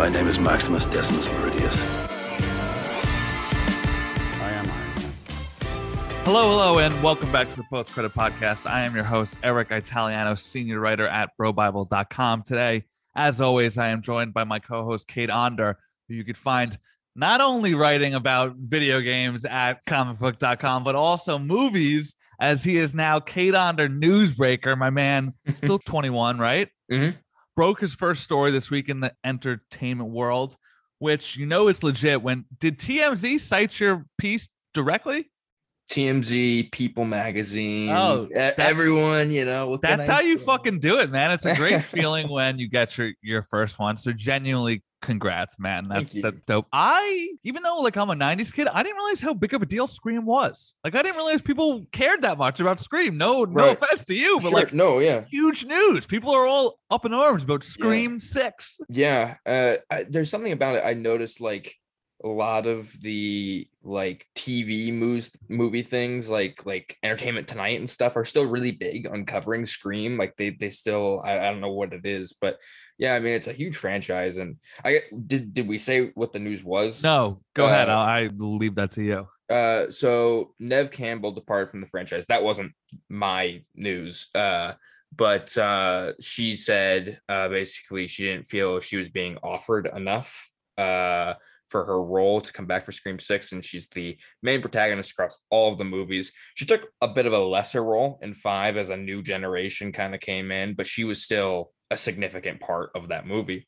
My name is Maximus Decimus Meridius. I am Iron Man. Hello, hello, and welcome back to the Post Credit Podcast. I am your host, Eric Italiano, senior writer at BroBible.com. Today, as always, I am joined by my co host, Cade Onder, who you could find not only writing about video games at comicbook.com, but also movies, as he is now Cade Onder Newsbreaker. My man, still 21, right? Mhm. Broke his first story this week in the entertainment world, which you know it's legit. When did TMZ cite your piece directly? TMZ, People Magazine, Oh, that- everyone, you know. That's how you fucking do it, man. It's a great feeling when you get your your first one. So genuinely, congrats, man. That's that's dope. I even though like I'm a '90s kid, I didn't realize how big of a deal Scream was. Like I didn't realize people cared that much about Scream. No, no offense to you, but Sure, like no, yeah, huge news. People are all up in arms about Scream Six. yeah. Uh, I, there's something about it. I noticed like a lot of the like TV moves, movie things, like like Entertainment Tonight and stuff, are still really big on covering Scream. Like they they still, I, I don't know what it is, but yeah, I mean it's a huge franchise. And I did did we say what the news was? No, go ahead. Uh, I'll, I leave that to you. Uh, so Nev Campbell departed from the franchise. That wasn't my news. Uh, but uh, she said uh, basically she didn't feel she was being offered enough uh, for her role to come back for Scream Six, and she's the main protagonist across all of the movies. She took a bit of a lesser role in Five as a new generation kind of came in, but she was still a significant part of that movie.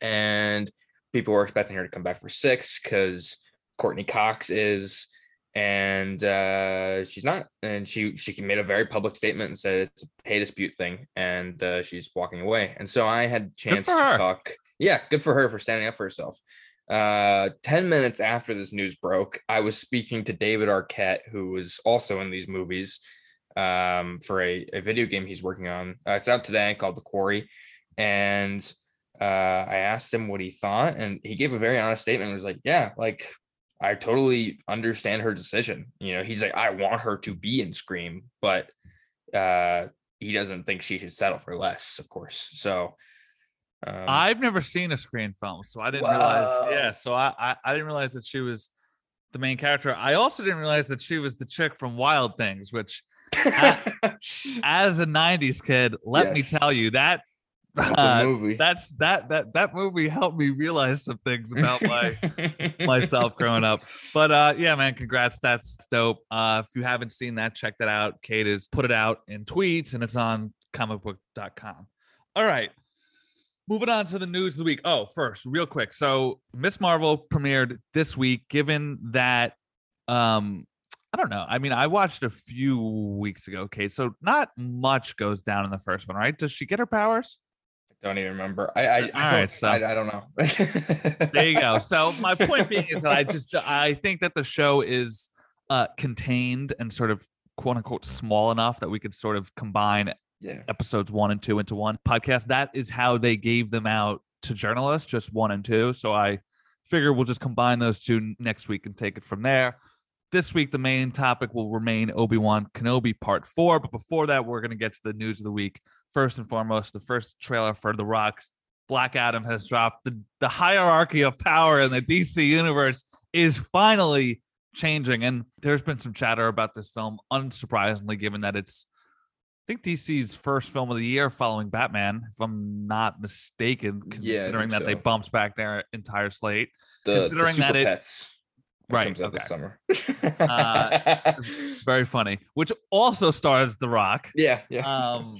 And people were expecting her to come back for six because Courtney Cox is, and uh, she's not. And she she made a very public statement and said it's a pay dispute thing, and uh, she's walking away. And so I had chance to her. talk. Yeah, good for her for standing up for herself. Uh, 10 minutes after this news broke, I was speaking to David Arquette, who was also in these movies um, for a, a video game he's working on. Uh, it's out today called The Quarry. And uh, I asked him what he thought, and he gave a very honest statement. He was like, Yeah, like I totally understand her decision. You know, he's like, I want her to be in Scream, but uh, he doesn't think she should settle for less, of course. So, um, I've never seen a Scream film, so I didn't realize. Yeah, so I, I I didn't realize that she was the main character. I also didn't realize that she was the chick from Wild Things, which as a 90s kid let me tell you that That's a uh, movie. that's that that that movie helped me realize some things about my myself growing up but uh yeah man congrats that's dope uh if you haven't seen that check that out cade has put it out in tweets and it's on comicbook.com all right moving on to the news of the week oh first real quick so miss marvel premiered this week given that um I don't know. I mean, I watched a few weeks ago, Okay, So not much goes down in the first one, right? Does she get her powers? I don't even remember. I I, I, All don't, right, so- I, I don't know. There you go. So my point being is that I just I think that the show is uh contained and sort of quote unquote small enough that we could sort of combine yeah. episodes one and two into one podcast. That is how they gave them out to journalists, just one and two. So I figure we'll just combine those two next week and take it from there. This week, the main topic will remain Obi Wan Kenobi Part 4. But before that, we're going to get to the news of the week. First and foremost, the first trailer for The Rock's Black Adam has dropped. The, the hierarchy of power in the DC universe is finally changing. And there's been some chatter about this film, unsurprisingly, given that it's think DC's first film of the year following Batman, if I'm not mistaken, considering think that they bumped back their entire slate. The, the Considering Super that it- Pets. that Right, Comes out this summer. Uh, Very funny, which also stars The Rock. yeah. Yeah. Um,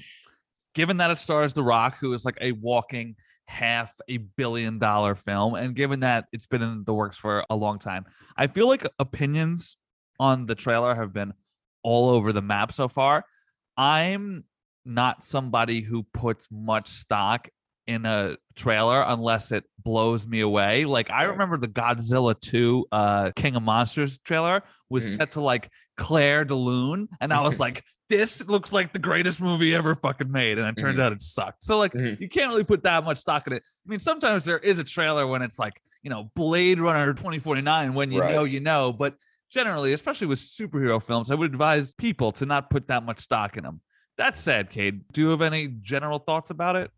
given that it stars The Rock, who is like a walking half a billion dollar film, and given that it's been in the works for a long time, I feel like opinions on the trailer have been all over the map so far. I'm not somebody who puts much stock in a trailer unless it blows me away. Like I remember the Godzilla 2 uh King of Monsters trailer was Mhm. set to like Clair de Lune and I was like this looks like the greatest movie ever fucking made and it turns Mhm. out it sucked. So like Mhm. you can't really put that much stock in it. I mean sometimes there is a trailer when it's like, you know, Blade Runner 2049 when you Right. know you know, but generally, especially with superhero films, I would advise people to not put that much stock in them. That said, Cade, do you have any general thoughts about it?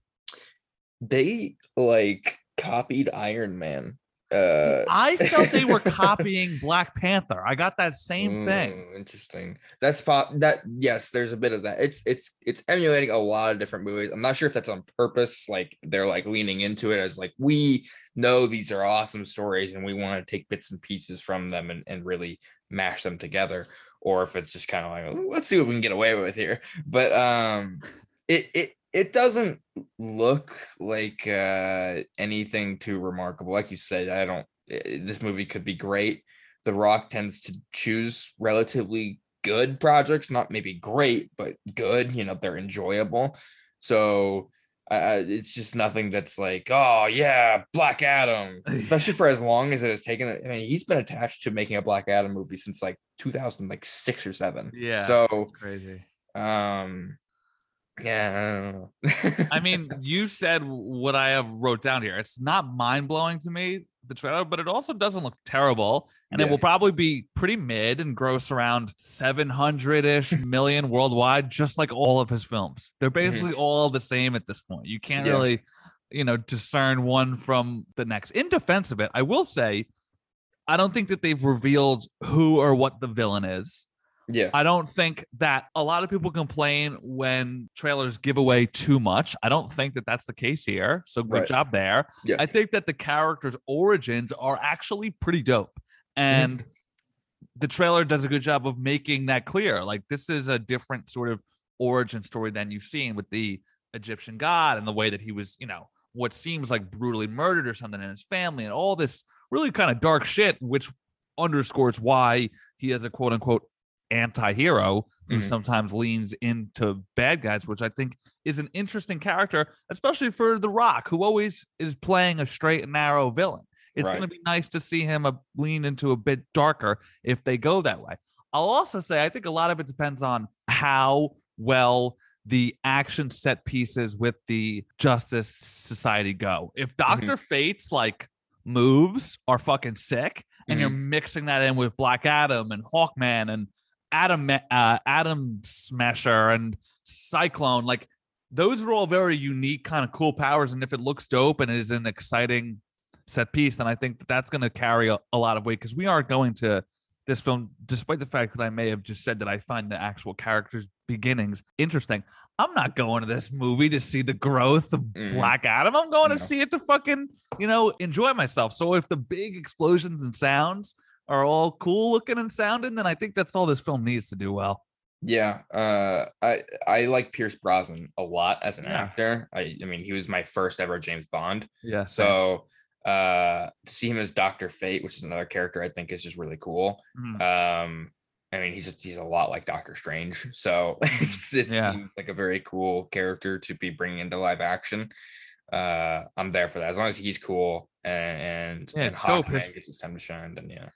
they like copied Iron Man. Uh, I felt they were copying Black Panther. I got that same thing. mm, Interesting. That's pop. That yes, there's a bit of that. It's it's it's emulating a lot of different movies. I'm not sure if that's on purpose. Like they're like leaning into it as like we know these are awesome stories and we want to take bits and pieces from them and and really mash them together, or if it's just kind of like let's see what we can get away with here. But um, it it it doesn't look like uh anything too remarkable like you said i don't eh, this movie could be great the rock tends to choose relatively good projects not maybe great but good you know they're enjoyable so uh, it's just nothing that's like oh yeah black adam especially for as long as it has taken i mean he's been attached to making a black adam movie since like 2006 or 7 Yeah. so Crazy. um yeah I. I mean, you said what I have wrote down here. It's not mind blowing to me, the trailer, but it also doesn't look terrible. And it will probably be pretty mid and gross around 700 ish million worldwide, just like all of his films. They're mm-hmm. basically all the same at this point. You can't Yeah. really, you know, discern one from the next. In defense of it, I will say, I don't think that they've revealed who or what the villain is. Yeah I don't think that a lot of people complain when trailers give away too much. I don't think that that's the case here. So good Right. job there. Yeah. I think that the characters' origins are actually pretty dope. Mm-hmm. And the trailer does a good job of making that clear. Like this is a different sort of origin story than you've seen with the Egyptian god and the way that he was, you know, what seems like brutally murdered or something in his family and all this really kind of dark shit, which underscores why he has a quote unquote anti-hero who Mhm. sometimes leans into bad guys, which I think is an interesting character, especially for The Rock, who always is playing a straight and narrow villain. It's Right. going to be nice to see him uh, lean into a bit darker if they go that way. I'll also say I think a lot of it depends on how well the action set pieces with the Justice Society go. If Doctor Fate's like moves are fucking sick, and you're mixing that in with Black Adam and Hawkman and Adam uh, Atom Smasher and Cyclone, like those are all very unique, kind of cool powers. And if it looks dope and is an exciting set piece, then I think that that's going to carry a, a lot of weight because we aren't going to this film, despite the fact that I may have just said that I find the actual characters' beginnings interesting. I'm not going to this movie to see the growth of Mhm. Black Adam. I'm going to see it to fucking, you know, enjoy myself. So if the big explosions and sounds are all cool looking and sounding, then I think that's all this film needs to do well. Yeah, uh, I I like Pierce Brosnan a lot as an Yeah. actor. I I mean, he was my first ever James Bond. Yeah. So uh, to see him as Doctor Fate, which is another character I think is just really cool. Mhm. Um, I mean, he's he's a lot like Doctor Strange, so it's it Yeah. seems like a very cool character to be bringing into live action. Uh, I'm there for that as long as he's cool and and, Yeah, and it's dope. Gets his time to shine. Then yeah.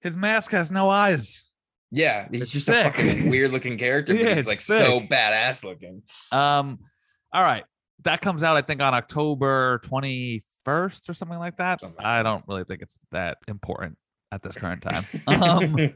His mask has no eyes. Yeah, he's It's just sick. a fucking weird looking character, but Yeah, he's it's like so badass looking. Um, all right. That comes out, I think, on October 21st or something like that. Something like I don't really think it's that important at this current time. Um,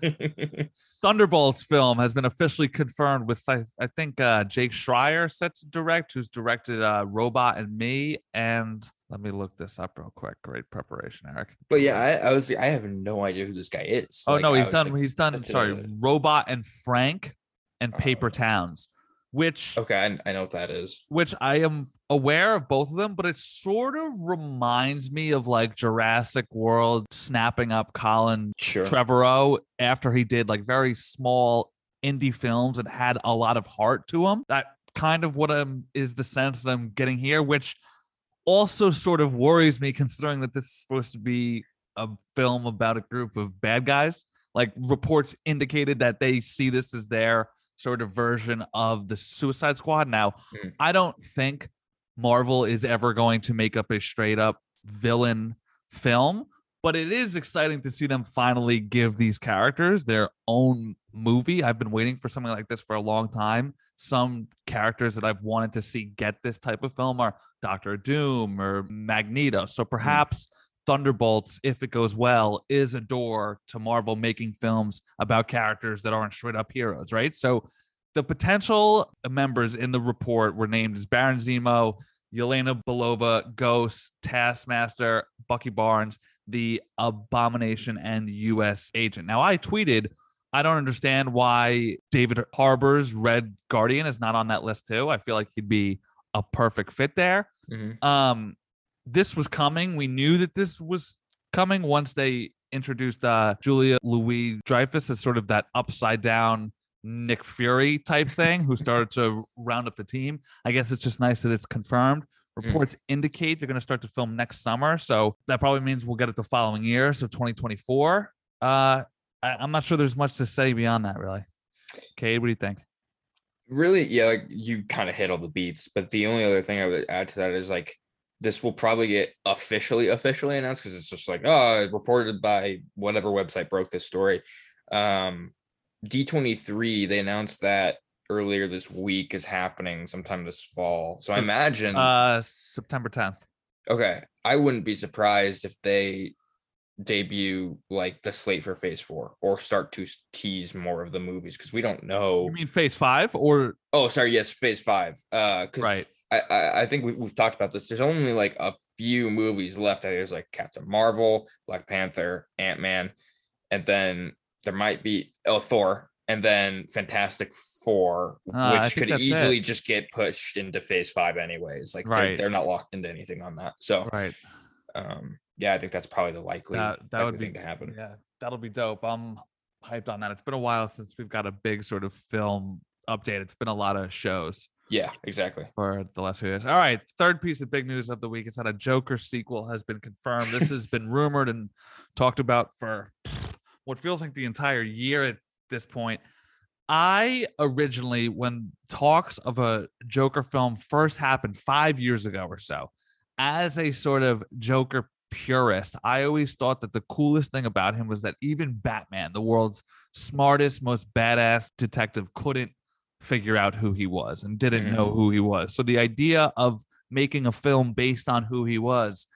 Thunderbolts film has been officially confirmed with I, I think uh Jake Schreier set to direct, who's directed uh Robot and Me. And let me look this up real quick. Great preparation, Eric. but yeah, I, I was I have no idea who this guy is. Oh Like, no, he's was done like, he's done looked it sorry. Robot and Frank and Paper Oh. Towns, which Okay, I, I know what that is. which I am aware of both of them, but it sort of reminds me of like Jurassic World snapping up Colin Sure. Trevorrow after he did like very small indie films and had a lot of heart to them. That kind of what I'm is the sense that I'm getting here, which also sort of worries me considering that this is supposed to be a film about a group of bad guys. Like reports indicated that they see this as their sort of version of the Suicide Squad. Now, Mm. I don't think Marvel is ever going to make up a straight up villain film, but it is exciting to see them finally give these characters their own movie. I've been waiting for something like this for a long time. Some characters that I've wanted to see get this type of film are Doctor Doom or Magneto. So perhaps Thunderbolts, if it goes well, is a door to Marvel making films about characters that aren't straight up heroes, right? So the potential members in the report were named as Baron Zemo, Yelena Belova, Ghost, Taskmaster, Bucky Barnes, the Abomination, and U.S. Agent. Now, I tweeted, I don't understand why David Harbour's Red Guardian is not on that list too. I feel like he'd be a perfect fit there. Mhm. Um, this was coming. We knew that this was coming once they introduced uh, Julia Louis Dreyfus as sort of that upside down Nick Fury type thing who started to round up the team. I guess it's just nice that it's confirmed. Reports indicate they're going to start to film next summer. So that probably means we'll get it the following year. So 2024. Uh, I, I'm not sure there's much to say beyond that, really. Cade, what do you think? really yeah like you kind of hit all the beats but the only other thing i would add to that is like this will probably get officially officially announced because it's just like oh reported by whatever website broke this story um d23 they announced that earlier this week is happening sometime this fall so i imagine Uh, September 10th. okay i wouldn't be surprised if they debut like the slate for phase four or start to tease more of the movies because we don't know You mean Phase Five or Oh, sorry. Yes, Phase Five. Uh, Right. I, I think we, we've talked about this. There's only like a few movies left. There's like Captain Marvel, Black Panther, Ant Man, and then there might be oh Thor, and then Fantastic Four, Uh, which could easily it. just get pushed into Phase Five anyways. Like they're, they're not locked into anything on that. So right? um, yeah, I think that's probably the likely That that would be thing to happen. Yeah, that'll be dope. I'm hyped on that. It's been a while since we've got a big sort of film update. It's been a lot of shows Yeah, exactly. for the last few days. All right, third piece of big news of the week is that a Joker sequel has been confirmed. This has been rumored and talked about for what feels like the entire year at this point. I originally, when talks of a Joker film first happened five years ago or so, as a sort of Joker purist, I always thought that the coolest thing about him was that even Batman, the world's smartest, most badass detective, couldn't figure out who he was and didn't know who he was. So the idea of making a film based on who he was,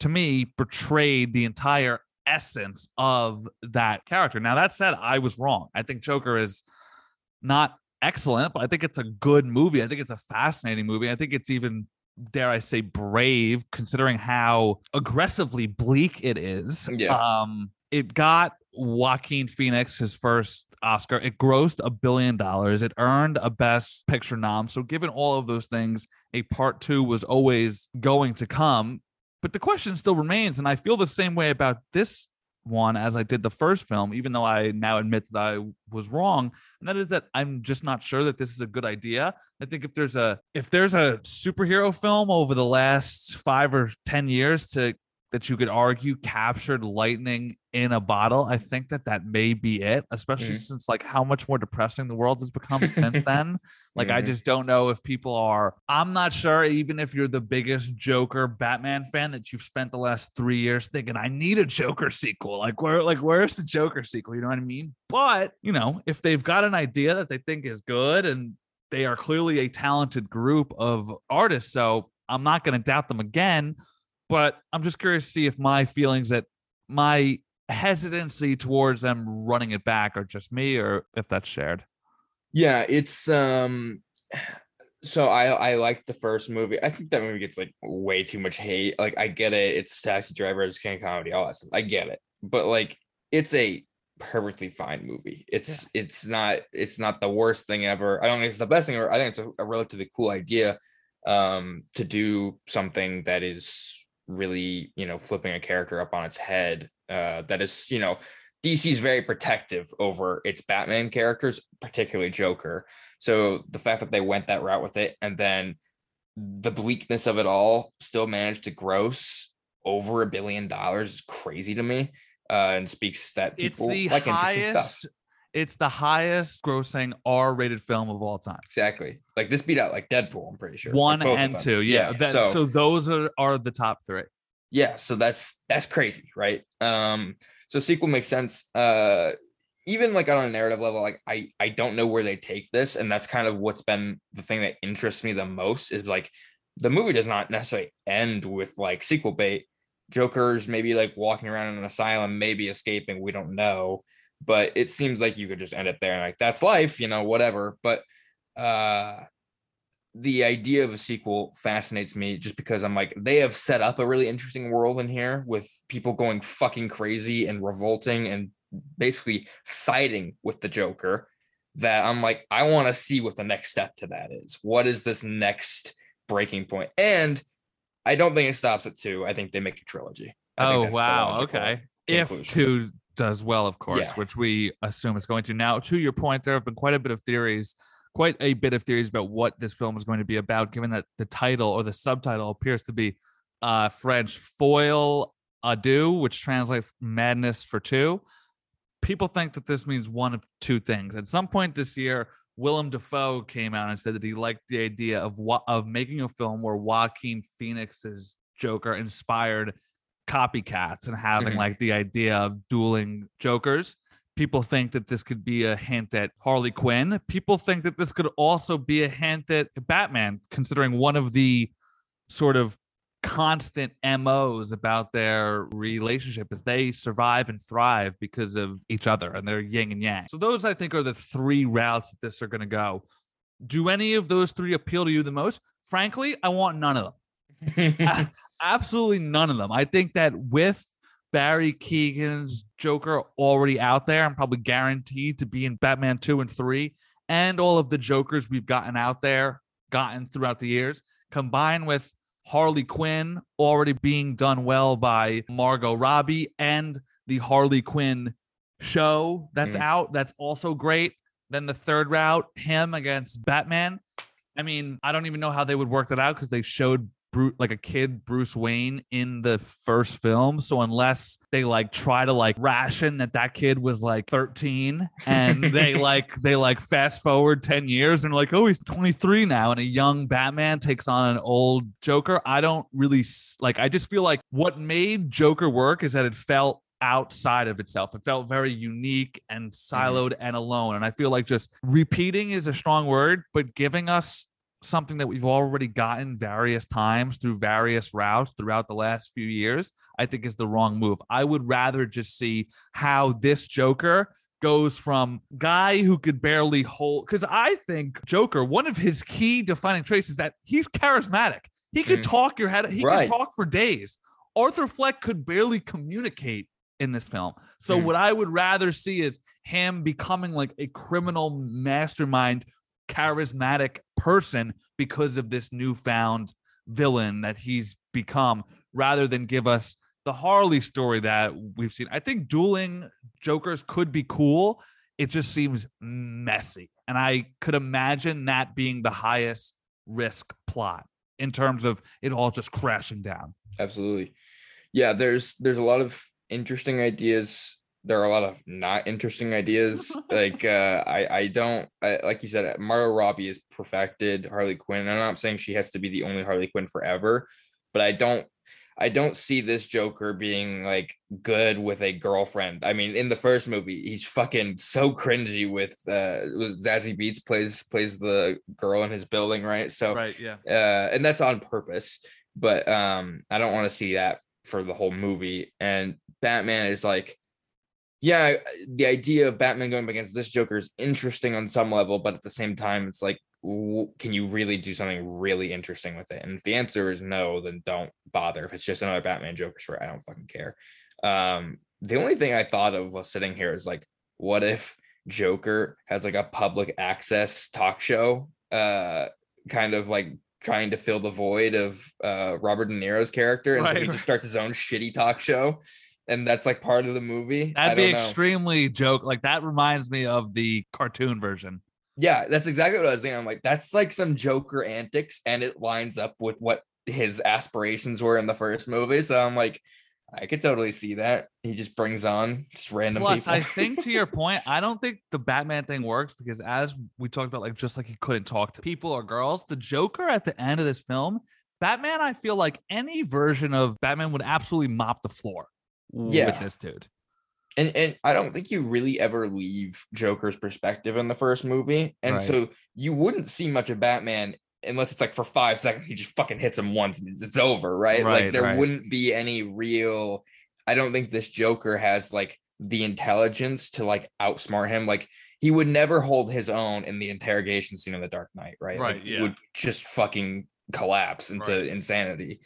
to me, portrayed the entire essence of that character. Now, that said, I was wrong. I think Joker is not excellent, but I think it's a good movie. I think it's a fascinating movie. I think it's even, dare I say, brave considering how aggressively bleak it is. Yeah. Um, it got Joaquin Phoenix his first Oscar. It grossed a billion dollars. It earned a Best Picture nom. So, given all of those things, a part two was always going to come. But the question still remains, and I feel the same way about this one as I did the first film, even though I now admit that I was wrong. And that is that I'm just not sure that this is a good idea. I think if there's a if there's a superhero film over the last five or ten years to that you could argue captured lightning in a bottle, I think that that may be it. Especially Mhm. since like how much more depressing the world has become since then. Like I Mhm. just don't know if people are. I'm not sure. Even if you're the biggest Joker Batman fan, that you've spent the last three years thinking, I need a Joker sequel. Like where, like where's the Joker sequel? You know what I mean? But you know, if they've got an idea that they think is good and they are clearly a talented group of artists, so I'm not going to doubt them again. But I'm just curious to see if my feelings that my hesitancy towards them running it back are just me or if that's shared. Yeah, it's um so I I like the first movie. I think that movie gets like way too much hate. Like I get it, it's taxi driver, it's king comedy, all that stuff. I get it. But like it's a perfectly fine movie. It's it's not it's not the worst thing ever. I don't think it's the best thing ever. I think it's a, a relatively cool idea um to do something that is really, you know, flipping a character up on its head. Uh that is, you know, DC is very protective over its Batman characters, particularly Joker. So the fact that they went that route with it and then the bleakness of it all still managed to gross over a billion dollars is crazy to me. Uh, and speaks that It's people the like interesting stuff. It's the highest grossing R-rated film of all time. Exactly. Like this beat out like Deadpool, I'm pretty sure. One of and two. Yeah. that- so, so those are, are the top three. yeah so that's that's crazy right um so sequel makes sense uh even like on a narrative level like i i don't know where they take this and that's kind of what's been the thing that interests me the most is like the movie does not necessarily end with like sequel bait joker's maybe like walking around in an asylum maybe escaping we don't know but it seems like you could just end it there and like that's life you know whatever but uh the idea of a sequel fascinates me just because I'm like, they have set up a really interesting world in here with people going fucking crazy and revolting and basically siding with the Joker. That I'm like, I want to see what the next step to that is. What is this next breaking point? And I don't think it stops at two. I think they make a trilogy. I think Oh wow. Okay. If conclusion. two does well, of course, Yeah. which we assume it's going to. Now, to your point, there have been quite a bit of theories, quite a bit of theories about what this film is going to be about, given that the title or the subtitle appears to be uh French foil adieu, which translates madness for two. People think that this means one of two things. At some point this year, Willem Dafoe came out and said that he liked the idea of what of making a film where Joaquin Phoenix's Joker inspired copycats and having Mhm. like the idea of dueling Jokers. People think that this could be a hint at Harley Quinn. People think that this could also be a hint at Batman, considering one of the sort of constant MOs about their relationship is they survive and thrive because of each other and they're yin and yang. So those I think are the three routes that this are going to go. Do any of those three appeal to you the most? Frankly, I want none of them. Absolutely none of them. I think that with Barry Keoghan's Joker already out there, I'm probably guaranteed to be in Batman 2 and 3 and all of the Jokers we've gotten out there, gotten throughout the years, combined with Harley Quinn already being done well by Margot Robbie and the Harley Quinn show that's Mm. out. That's also great. Then the third route, him against Batman. I mean, I don't even know how they would work that out because they showed Bru- like a kid Bruce Wayne in the first film. So unless they like try to like ration that that kid was like 13 and they like they like fast forward 10 years and like oh he's 23 now and a young Batman takes on an old Joker, I don't really like I just feel like what made Joker work is that it felt outside of itself. It felt very unique and mm-hmm. siloed and alone. And I feel like just repeating is a strong word, but giving us something that we've already gotten various times through various routes throughout the last few years, I think is the wrong move. I would rather just see how this Joker goes from guy who could barely hold because I think Joker, one of his key defining traits is that he's charismatic. He could Mm. talk your head, he Right. could talk for days. Arthur Fleck could barely communicate in this film. So Mm. what I would rather see is him becoming like a criminal mastermind, charismatic person because of this newfound villain that he's become, rather than give us the Harley story that we've seen. I think dueling Jokers could be cool. It just seems messy. And I could imagine that being the highest risk plot in terms of it all just crashing down. Absolutely. Yeah, there's there's a lot of interesting ideas. There are a lot of not interesting ideas. like uh I I don't I, like you said Margot Robbie is perfected Harley Quinn. I'm not saying she has to be the only Harley Quinn forever, but I don't I don't see this Joker being like good with a girlfriend. I mean, in the first movie, he's fucking so cringy with uh with Zazie Beetz plays plays the girl in his building, right? So Right. Yeah. uh, and that's on purpose. But um, I don't want to see that for the whole movie. And Batman is like, yeah, the idea of Batman going up against this Joker is interesting on some level, but at the same time, it's like, can you really do something really interesting with it? And if the answer is no, then don't bother. If it's just another Batman Joker story, I don't fucking care. Um, the only thing I thought of while sitting here is like, what if Joker has like a public access talk show, uh, kind of like trying to fill the void of uh Robert De Niro's character, and so he right. just starts his own shitty talk show, and that's like part of the movie. That'd be don't know. extremely joke. Like that reminds me of the cartoon version. Yeah, that's exactly what I was thinking. I'm like, that's like some Joker antics, and it lines up with what his aspirations were in the first movie. So I'm like, I could totally see that. He just brings on just random Plus, people. I think to your point, I don't think the Batman thing works because as we talked about, like just like he couldn't talk to people or girls, the Joker at the end of this film, Batman, I feel like any version of Batman would absolutely mop the floor with Yeah. this dude. and and I don't think you really ever leave Joker's perspective in the first movie, and Right. so you wouldn't see much of Batman unless it's like for five seconds he just fucking hits him once and it's, over, right? Right, like there right. wouldn't be any real. I don't think this Joker has like the intelligence to like outsmart him. Like he would never hold his own in the interrogation scene of the Dark Knight, right? Right, Like, he would just fucking collapse into Right. insanity.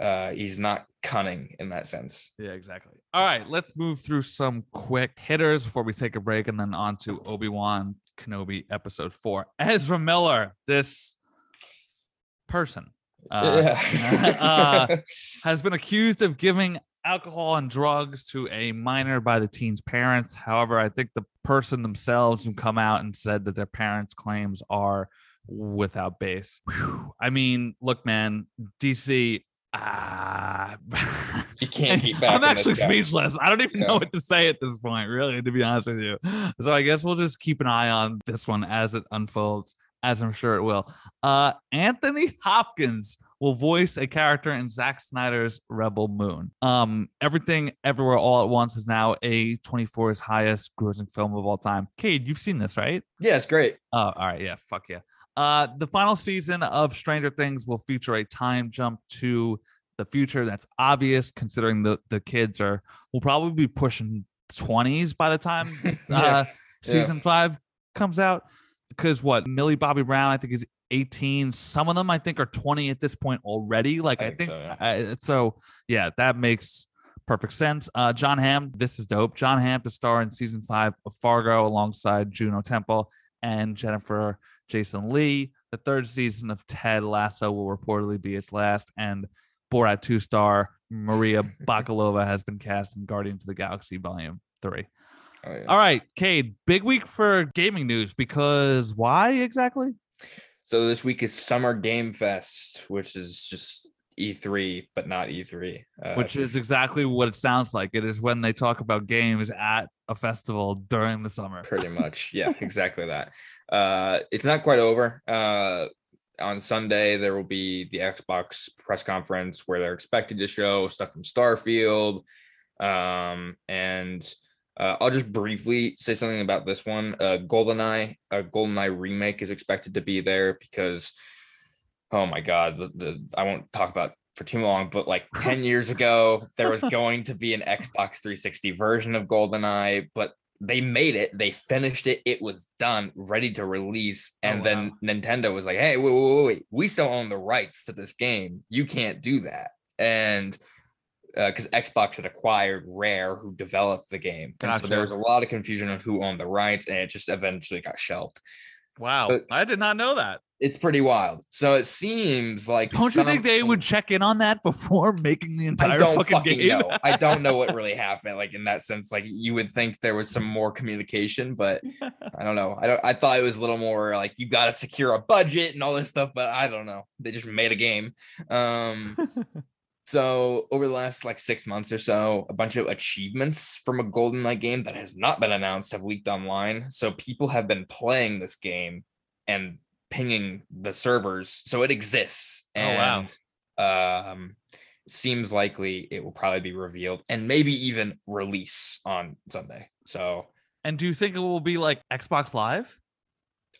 Uh, he's not cunning in that sense. Yeah, exactly. All right, let's move through some quick hitters before we take a break and then on to Obi Wan Kenobi episode four. Ezra Miller, this person, uh, uh, has been accused of giving alcohol and drugs to a minor by the teen's parents. However, I think the person themselves have come out and said that their parents' claims are without base. Whew. I mean, look, man, DC. Ah, you can't keep back. I'm actually speechless. I don't even Yeah. know what to say at this point, really, to be honest with you. So I guess we'll just keep an eye on this one as it unfolds, as I'm sure it will. Uh, Anthony Hopkins will voice a character in Zack Snyder's Rebel Moon. Um, Everything Everywhere All at Once is now A24's highest grossing film of all time. Cade, you've seen this, right? Yeah, it's great. Oh, all right. Yeah. Fuck yeah. Uh, the final season of Stranger Things will feature a time jump to the future. That's obvious considering the, the kids are will probably be pushing 20s by the time Yeah, uh, season five comes out. Because what Millie Bobby Brown, I think, is 18. Some of them I think are 20 at this point already. Like I I, think think, so, yeah. I- so. Yeah, that makes perfect sense. Uh, Jon Hamm, this is dope. Jon Hamm to star in season five of Fargo alongside Juno Temple and Jennifer Jason Lee. The third season of Ted Lasso will reportedly be its last, and Borat 2 star Maria Bakalova has been cast in Guardians of the Galaxy Volume 3. Oh, yeah. All right, Cade, big week for gaming news because why exactly? So this week is Summer Game Fest, which is just E3, but not E3. Uh, Which is exactly what it sounds like. It is when they talk about games at a festival during the summer. pretty much yeah exactly that uh it's not quite over uh on sunday there will be the xbox press conference where they're expected to show stuff from starfield um and uh, I'll just briefly say something about this one. Uh, GoldenEye, a GoldenEye remake is expected to be there because, oh my god, the, the I won't talk about for too long, but like 10 years ago, there was going to be an Xbox 360 version of GoldenEye, but they made it, they finished it, it was done, ready to release. Oh, And then Nintendo was like, hey, wait, wait, wait, wait, we still own the rights to this game. You can't do that. And uh, because Xbox had acquired Rare, who developed the game. And so there was a lot of confusion on who owned the rights, and it just eventually got shelved. Wow, But- I did not know that. It's pretty wild. So it seems like Don't you think they would check in on that before making the I entire don't fucking, fucking, game? know. I don't know what really happened. Like in that sense, like you would think there was some more communication, but I don't know. I don't. I thought it was a little more like you got to secure a budget and all this stuff, but I don't know. They just made a game. Um, so over the last like six months or so, a bunch of achievements from a GoldenEye game that has not been announced have leaked online. So people have been playing this game and pinging the servers, so it exists. Oh, wow. And um, seems likely it will probably be revealed and maybe even release on Sunday. So and do you think it will be like Xbox Live?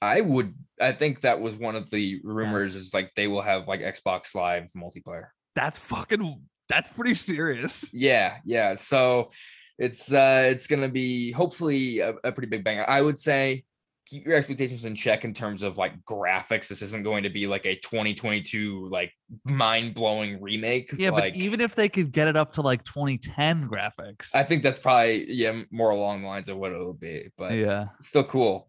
I would. I think that was one of the rumors. Is like they will have like Xbox Live multiplayer. That's fucking. That's pretty serious. Yeah, yeah. So it's uh it's gonna be hopefully a, a pretty big banger. I would say keep your expectations in check in terms of like graphics. This isn't going to be like a 2022 like mind-blowing remake. Yeah, like, but even if they could get it up to like 2010 graphics, I think that's probably yeah more along the lines of what it'll be, but yeah, still cool.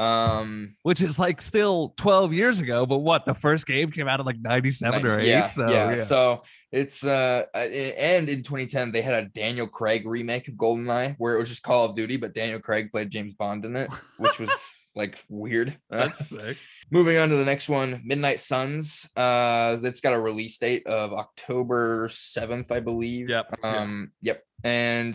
Um which is like still 12 years ago. But what the first game came out in like 97 or 8. yeah, so yeah. yeah. So it's uh uh, and in 2010 they had a Daniel Craig remake of GoldenEye where it was just Call of Duty, but Daniel Craig played James Bond in it, which was like weird. That's sick. moving on to the next one, Midnight Suns. Uh that's got a release date of October 7th, I believe. Yep. Um, yep. And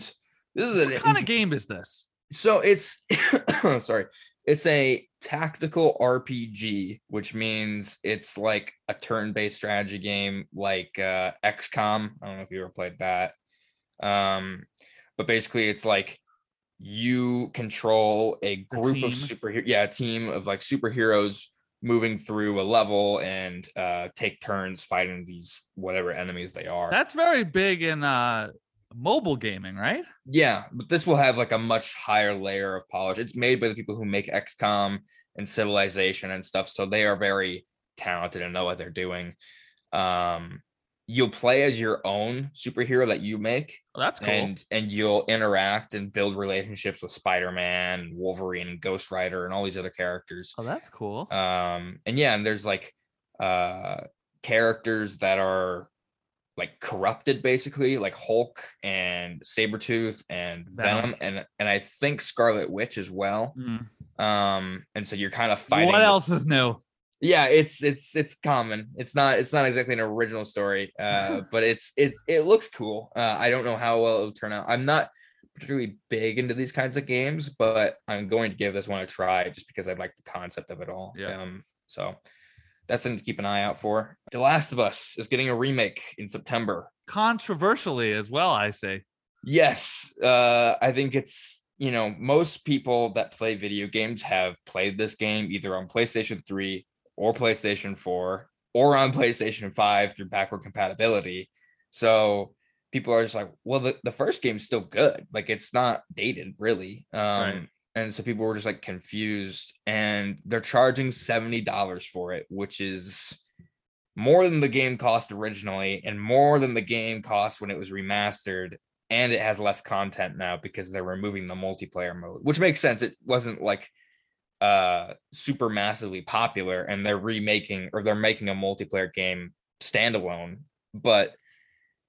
this is an What kind of game is this? so it's sorry it's a tactical rpg which means it's like a turn-based strategy game like uh xcom i don't know if you ever played that um but basically it's like you control a group of team? superhero yeah a team of like superheroes moving through a level and uh take turns fighting these whatever enemies they are That's very big in uh mobile gaming, right? Yeah, but this will have like a much higher layer of polish. It's made by the people who make XCOM and Civilization and stuff, so they are very talented and know what they're doing. Um, you'll play as your own superhero that you make, Oh, that's cool. and and you'll interact and build relationships with Spider-Man, Wolverine, and Ghost Rider, and all these other characters. oh, that's cool. Um, and yeah, and there's like uh characters that are like corrupted basically, like Hulk and Sabretooth and Venom. Venom, and and I think Scarlet Witch as well. Mm. Um, and so you're kind of fighting. What this- else is new? Yeah it's it's it's common. It's not it's not exactly an original story uh but it's it's it looks cool. Uh i don't know how well it'll turn out. I'm not particularly big into these kinds of games but i'm going to give this one a try just because i like the concept of it all. Yeah. um so that's something to keep an eye out for. The last of us is getting a remake in september. Controversially as well, I say. Yes, uh, I think it's you know most people that play video games have played this game either on PlayStation 3 or PlayStation 4 or on PlayStation 5 through backward compatibility. So people are just like, well, the, the first game's still good. Like it's not dated really. Um, Right. and so people were just like confused and they're charging $70 for it, which is more than the game cost originally and more than the game cost when it was remastered and it has less content now because they're removing the multiplayer mode which makes sense it wasn't like uh super massively popular and they're remaking or they're making a multiplayer game standalone but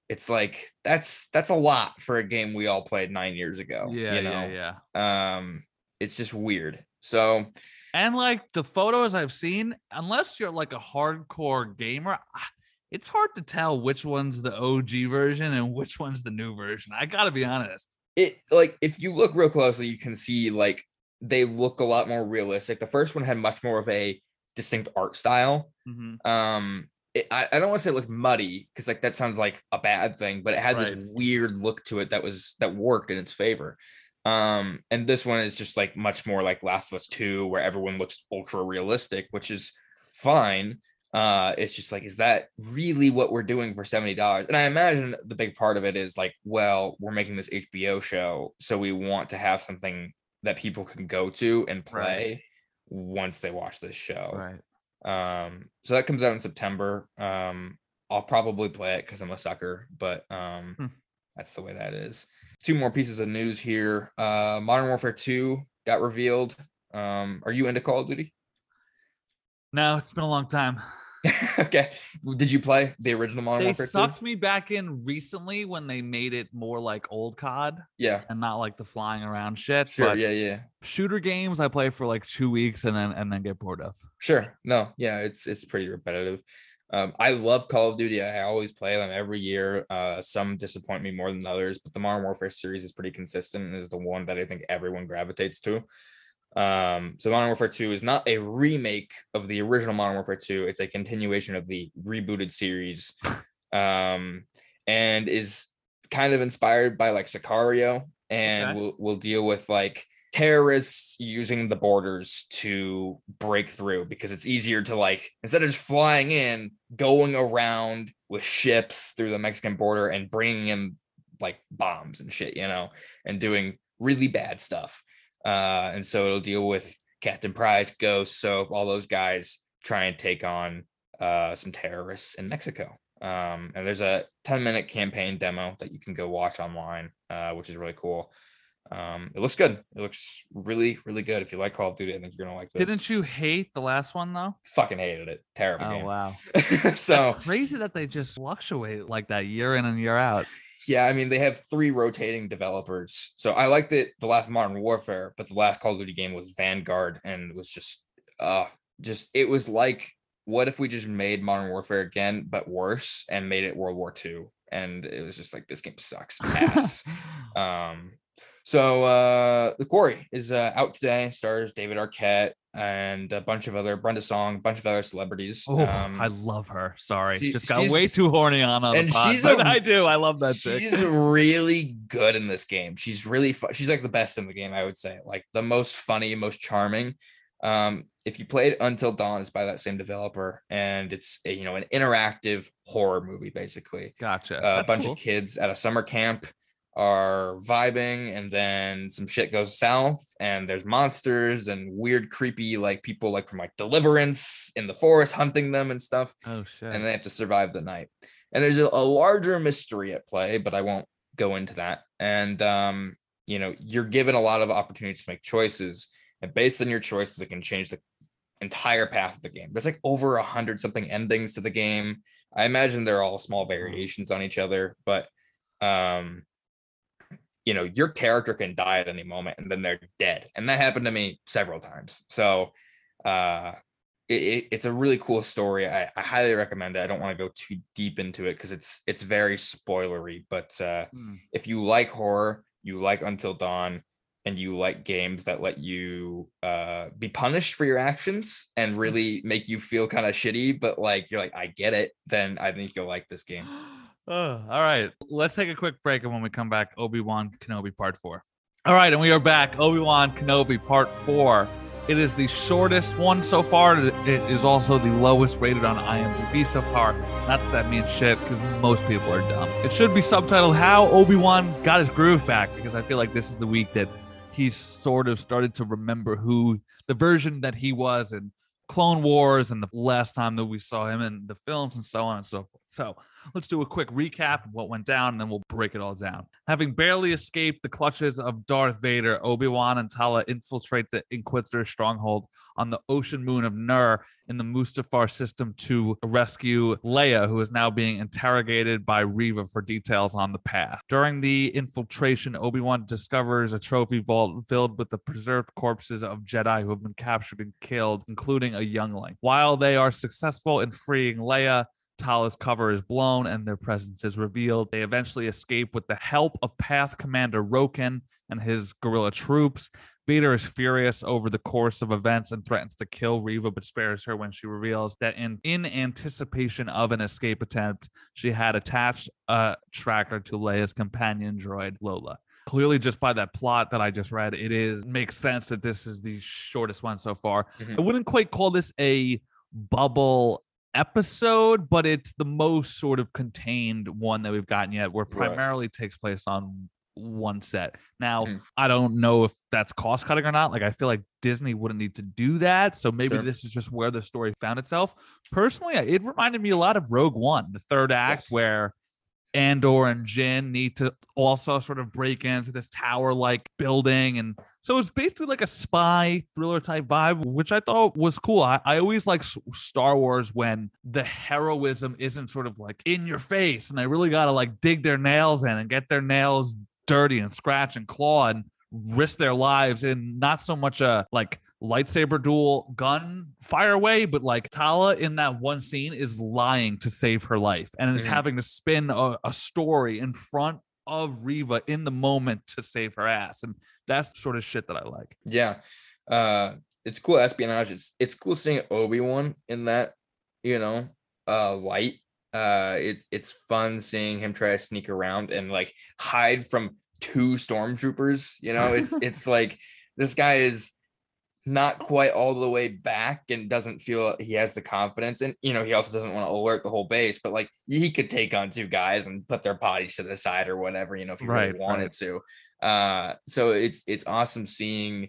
it's like that's that's a lot for a game we all played nine years ago yeah, you know yeah, yeah. um it's just weird so And like the photos I've seen, unless you're like a hardcore gamer, ah, it's hard to tell which one's the OG version and which one's the new version. I gotta be honest. it like if you look real closely you can see like they look a lot more realistic. The first one had much more of a distinct art style. Mhm. um it, I, I don't want to say it looked muddy because like that sounds like a bad thing but it had Right. this weird look to it that was that worked in its favor. Um and this one is just like much more like last of us 2 where everyone looks ultra realistic which is fine. Uh it's just like is that really what we're doing for $70 and i imagine the big part of it is like well we're making this hbo show so we want to have something that people can go to and play once they watch this show Right. um, so that comes out in September. Um, I'll probably play it because I'm a sucker, but um, Hmm. that's the way that is. Two more pieces of news here. Uh, Modern Warfare 2 got revealed. Um, are you into Call of Duty? No, it's been a long time. okay. Did you play the original Modern They Warfare 2? sucked me back in recently when they made it more like old COD Yeah. and not like the flying around shit. Sure. Yeah. Yeah. shooter games I play for like two weeks and then and then get bored of. Sure. No, yeah, it's it's pretty repetitive. Um, I love Call of Duty. I always play them every year. Uh, some disappoint me more than others, but the Modern Warfare series is pretty consistent and is the one that I think everyone gravitates to. Um, so Modern Warfare 2 is not a remake of the original Modern Warfare 2, it's a continuation of the rebooted series. Um, and is kind of inspired by like Sicario and Okay. will will deal with like terrorists using the borders to break through because it's easier to like instead of just flying in going around with ships through the mexican border and bringing in like bombs and shit you know and doing really bad stuff uh and so it'll deal with captain price ghost soap all those guys try and take on uh some terrorists in mexico. Um and there's a 10 minute campaign demo that you can go watch online uh which is really cool. Um it looks good. It looks really really good. If you like call of duty i think you're gonna like this. Didn't you hate the last one though? fucking hated it. Terrible Oh game. wow. so That's crazy that they just fluctuate like that year in and year out. Yeah i mean they have three rotating developers. So i liked it the last modern warfare but the last call of duty game was vanguard and it was just uh just it was like what if we just made modern warfare again but worse and made it world war ii and it was just like this game sucks ass. Um, so uh, the quarry is uh, out today. Stars David Arquette and a bunch of other Brenda Song, a bunch of other celebrities. Oh, um, I love her. Sorry, she- just got way too horny on her. and Pod, she's a- I do. I love that chick. she's really good in this game. She's really fu- she's like the best in the game. I would say like the most funny, most charming. Um, if you played Until Dawn, it's by that same developer, and it's a, you know an interactive horror movie basically. Gotcha. a bunch cool. of kids at a summer camp are vibing and then some shit goes south and there's monsters and weird creepy like people like from like deliverance in the forest hunting them and stuff Oh shit. and they have to survive the night. And there's a, a larger mystery at play but i won't go into that. And um you know you're given a lot of opportunities to make choices and based on your choices it can change the entire path of the game. There's like over a hundred something endings to the game. I imagine they're all small variations on each other but um you know your character can die at any moment and then they're dead. And that happened to me several times. So uh it, it- it's a really cool story. I, I highly recommend it. I don't want to go too deep into it because it's it's very spoilery but uh Hmm. if you like horror you like until dawn and you like games that let you uh be punished for your actions and really make you feel kind of shitty but like you're like i get it then i think you'll like this game Oh, all right. Let's take a quick break. And when we come back, Obi Wan Kenobi Part 4. All right. And we are back. Obi Wan Kenobi Part 4. It is the shortest one so far. It is also the lowest rated on IMDb so far. Not that that means shit because most people are dumb. It should be subtitled How Obi Wan Got His Groove Back because I feel like this is the week that he sort of started to remember who the version that he was in Clone Wars and the last time that we saw him in the films and so on and so forth. So let's do a quick recap of what went down and then we'll break it all down. Having barely escaped the clutches of Darth Vader, Obi-Wan and Tala infiltrate the Inquisitor's stronghold on the ocean moon of Nur in the Mustafar system to rescue Leia, who is now being interrogated by Reva for details on the path. During the infiltration, Obi-Wan discovers a trophy vault filled with the preserved corpses of Jedi who have been captured and killed, including a youngling. While they are successful in freeing Leia, Tala's cover is blown and their presence is revealed. They eventually escape with the help of Path Commander Roken and his guerrilla troops. Vader is furious over the course of events and threatens to kill Reva, but spares her when she reveals that in, in anticipation of an escape attempt, she had attached a tracker to Leia's companion droid, Lola. Clearly, just by that plot that I just read, it is makes sense that this is the shortest one so far. Mhm. I wouldn't quite call this a bubble episode, but it's the most sort of contained one that we've gotten yet, where Right. primarily takes place on one set. Now, Mhm. I don't know if that's cost cutting or not. Like, I feel like Disney wouldn't need to do that. So maybe Sure. this is just where the story found itself. Personally, it reminded me a lot of Rogue One, the third act, Yes. where Andor and Jyn need to also sort of break into this tower like building. And so it's basically like a spy thriller type vibe, which I thought was cool. I, I always like Star Wars when the heroism isn't sort of like in your face and they really got to like dig their nails in and get their nails dirty and scratch and claw and risk their lives in not so much a like lightsaber duel gun fire away, but like Tala in that one scene is lying to save her life and is Mhm. having to spin a, a story in front of Reva in the moment to save her ass. And that's the sort of shit that I like. Yeah. Uh it's cool espionage. It's it's cool seeing Obi-Wan in that, you know, uh light. Uh it's it's fun seeing him try to sneak around and like hide from two stormtroopers. You know, it's it's like this guy is not quite all the way back and doesn't feel he has the confidence. And you know he also doesn't want to alert the whole base but like he could take on two guys and put their bodies to the side or whatever you know if he Right, really wanted right. to. Uh so it's it's awesome seeing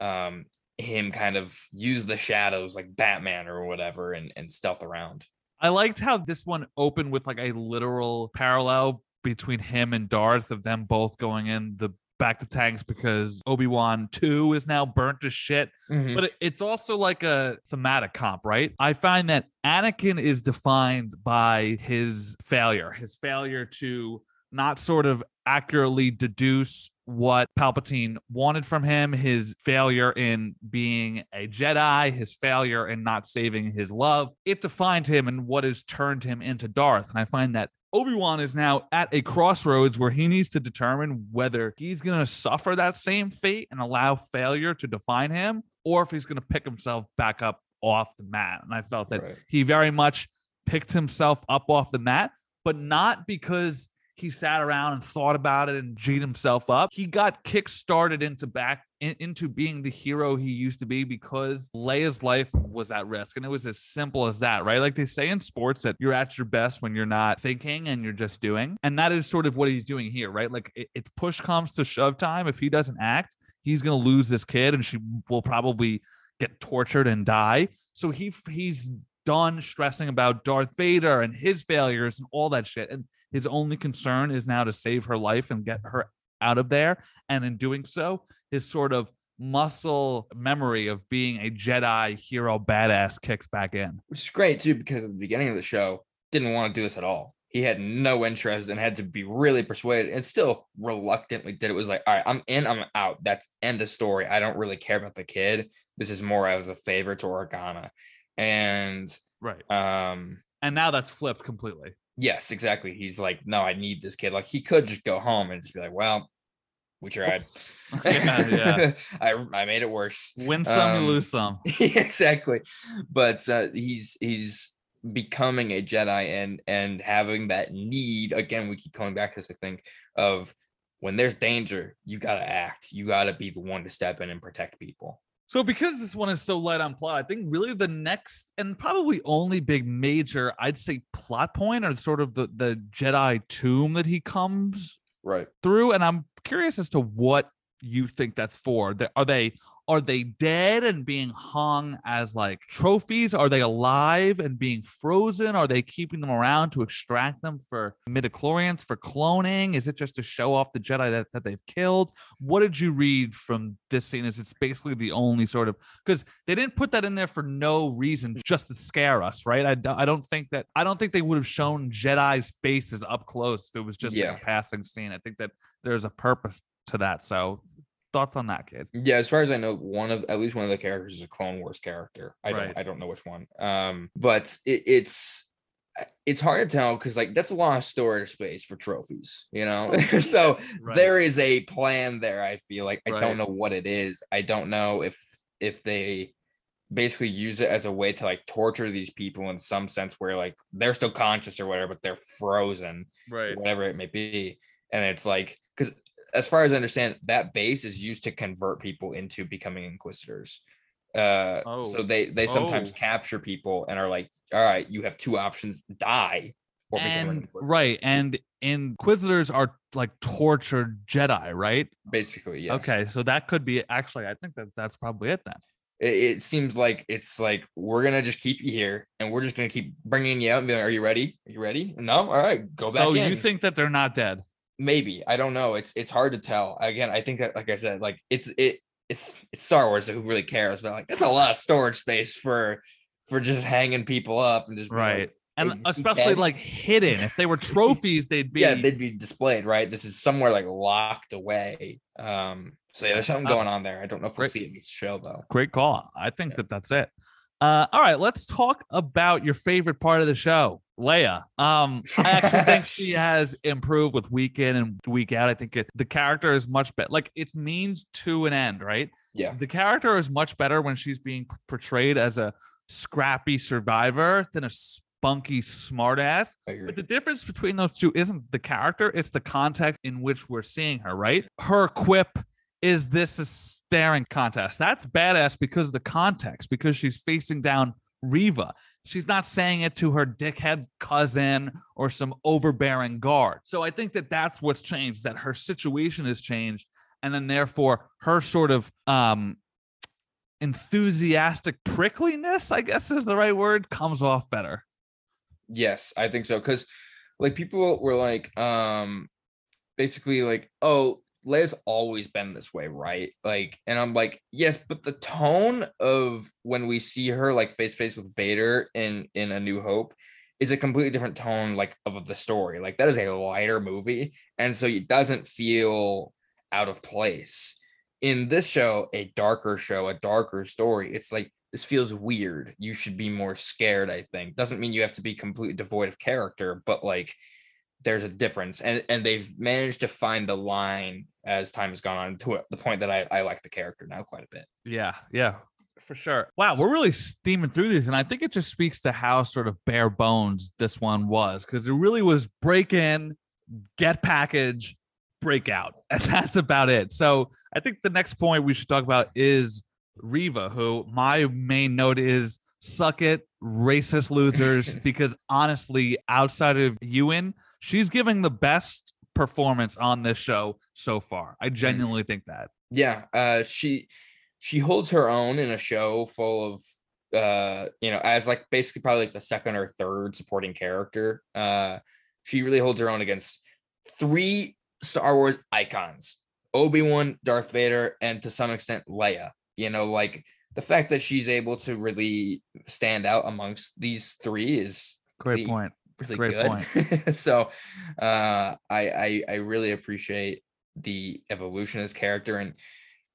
um him kind of use the shadows like batman or whatever and and stealth around. I liked how this one opened with like a literal parallel between him and Darth of them both going in the back to tanks because Obi-Wan 2 is now burnt to shit. Mm-hmm. But it- it's also like a thematic comp, right? I find that Anakin is defined by his failure, his failure to not sort of accurately deduce what Palpatine wanted from him, his failure in being a Jedi, his failure in not saving his love. It defined him and what has turned him into Darth. And I find that Obi-Wan is now at a crossroads where he needs to determine whether he's going to suffer that same fate and allow failure to define him or if he's going to pick himself back up off the mat. And I felt that Right. he very much picked himself up off the mat, but not because he sat around and thought about it and G'd himself up. He got kick started into back in, into being the hero he used to be because Leia's life was at risk. And it was as simple as that, right? Like they say in sports that you're at your best when you're not thinking and you're just doing. And that is sort of what he's doing here, right? Like it, it's push comes to shove time. If he doesn't act, he's going to lose this kid and she will probably get tortured and die. So he he's done stressing about Darth Vader and his failures and all that shit. And his only concern is now to save her life and get her out of there. And in doing so, his sort of muscle memory of being a Jedi hero badass kicks back in. Which is great too, because at the beginning of the show, didn't want to do this at all. He had no interest and had to be really persuaded and still reluctantly did it. Was like, all right, I'm in, I'm out. That's end of story. I don't really care about the kid. This is more as a favor to Organa. And right. Um, and now that's flipped completely. Yes, exactly. He's like, no, I need this kid. Like he could just go home and just be like, well, we tried. yeah, yeah. I I made it worse. Win some, um, you lose some. exactly. But uh, he's he's becoming a Jedi and and having that need again. We keep coming back to this. I think of when there's danger, you gotta act. You gotta be the one to step in and protect people. So because this one is so light on plot, I think really the next and probably only big major, I'd say plot point or sort of the the Jedi tomb that he comes right through. And I'm curious as to what you think that's for. Are they are they dead and being hung as like trophies? Are they alive and being frozen? Are they keeping them around to extract them for midichlorians for cloning? Is it just to show off the Jedi that, that they've killed? What did you read from this scene? Is it's basically the only sort of because they didn't put that in there for no reason, just to scare us, right? I, I don't think that I don't think they would have shown Jedi's faces up close if it was just yeah. a passing scene. I think that there's a purpose to that. So thoughts on that kid? Yeah, as far as I know, one of at least one of the characters is a Clone Wars character. I right. don't I don't know which one. Um, but it, it's it's hard to tell because like that's a lot of storage space for trophies, you know. so right. there is a plan there. I feel like I right. don't know what it is. I don't know if if they basically use it as a way to like torture these people in some sense where like they're still conscious or whatever, but they're frozen, right? Whatever it may be, and it's like because as far as I understand, that base is used to convert people into becoming inquisitors. Uh, oh. so they they sometimes oh. capture people and are like, all right, you have two options: die or and, right. And inquisitors are like tortured Jedi, right? Basically, yes. Okay, so that could be actually. I think that that's probably it then. It, it seems like it's like we're gonna just keep you here, and we're just gonna keep bringing you out. And be like, "Are you ready? Are you ready? No, all right, go back." So in. you think that they're not dead? Maybe i don't know it's it's hard to tell again i think that like i said like it's it it's it's star wars so who really cares but like that's a lot of storage space for for just hanging people up and just right like, and especially like hidden if they were trophies they'd be yeah they'd be displayed right? This is somewhere like locked away um so yeah there's something uh, going on there i don't know if we'll great, see it in this show though. Great call i think yeah. that that's it. Uh all right let's talk about your favorite part of the show Leia. Um, I actually think she has improved with week in and week out. I think it, the character is much better. Like it's means to an end, right? Yeah. The character is much better when she's being portrayed as a scrappy survivor than a spunky smartass. But the difference between those two isn't the character; it's the context in which we're seeing her. Right? Her quip is this a staring contest. That's badass because of the context, because she's facing down Reva. She's not saying it to her dickhead cousin or some overbearing guard. So I think that that's what's changed, that her situation has changed. And then therefore her sort of um, enthusiastic prickliness, I guess is the right word, comes off better. Yes, I think so. Cause like people were like, um, basically like, oh, Leia's always been this way, right? Like, and I'm like, yes, but the tone of when we see her like face face with Vader in in A New Hope is a completely different tone, like of the story. Like that is a lighter movie, and so it doesn't feel out of place. In this show, a darker show, a darker story, it's like this feels weird. You should be more scared. I think doesn't mean you have to be completely devoid of character, but like there's a difference and and they've managed to find the line as time has gone on to the point that I, I like the character now quite a bit yeah yeah for sure wow we're really steaming through these and i think it just speaks to how sort of bare bones this one was because it really was break in get package, break out. And that's about it. So I think the next point we should talk about is Reva, who my main note is suck it, racist losers, because honestly, outside of Ewan, she's giving the best performance on this show so far. I genuinely think that. Yeah, uh, she she holds her own in a show full of uh you know as like basically probably like the second or third supporting character uh she really holds her own against three star wars icons obi-wan darth vader and to some extent leia you know like the fact that she's able to really stand out amongst these three is Great really, point. Really Great good so uh I, I i really appreciate the evolution of this character and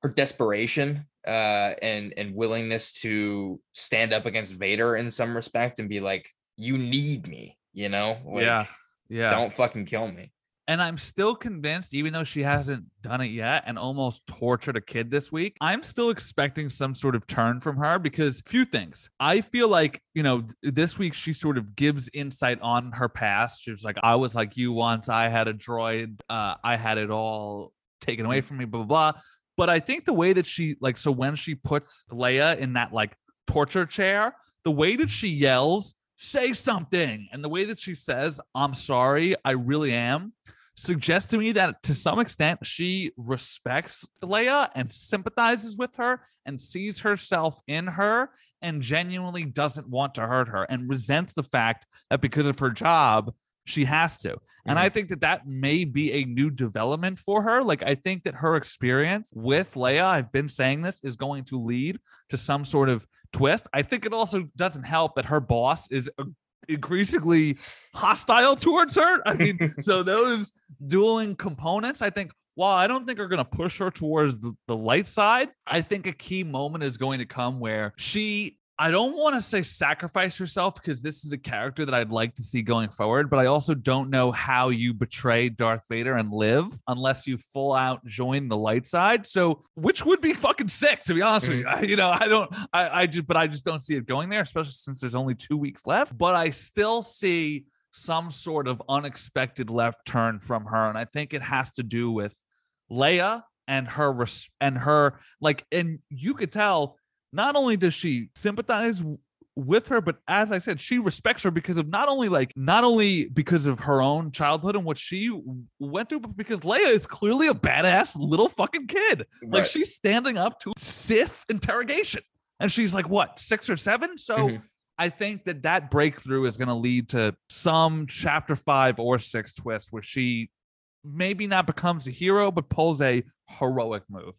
her desperation uh and and willingness to stand up against Vader in some respect and be like you need me you know like, yeah. Yeah. don't fucking kill me And I'm still convinced, even though she hasn't done it yet and almost tortured a kid this week, I'm still expecting some sort of turn from her because few things. I feel like, you know, th- this week she sort of gives insight on her past. She was like, I was like you once, I had a droid, uh, I had it all taken away from me, blah, blah, blah. But I think the way that she, like, so when she puts Leia in that like torture chair, the way that she yells, say something, and the way that she says, I'm sorry, I really am, suggests to me that to some extent she respects Leia and sympathizes with her and sees herself in her and genuinely doesn't want to hurt her and resents the fact that because of her job she has to. And I think that that may be a new development for her. Like I think that her experience with Leia, I've been saying this, is going to lead to some sort of twist. I think it also doesn't help that her boss is uh, increasingly hostile towards her. I mean, so those dueling components, I think, while I don't think are going to push her towards the, the light side, I think a key moment is going to come where she. I don't want to say sacrifice herself because this is a character that I'd like to see going forward, but I also don't know how you betray Darth Vader and live unless you full out join the light side. So, which would be fucking sick, to be honest with you. Mm. I, you know, I don't, I, I just, but I just don't see it going there, especially since there's only two weeks left. But I still see some sort of unexpected left turn from her, and I think it has to do with Leia and her res- and her like, and you could tell not only does she sympathize with her, but as I said, she respects her because of not only like not only because of her own childhood and what she went through, but because Leia is clearly a badass little fucking kid. Like she's standing up to Sith interrogation, and she's like what six or seven. So. Mhm. I think that that breakthrough is going to lead to some chapter five or six twist where she maybe not becomes a hero, but pulls a heroic move.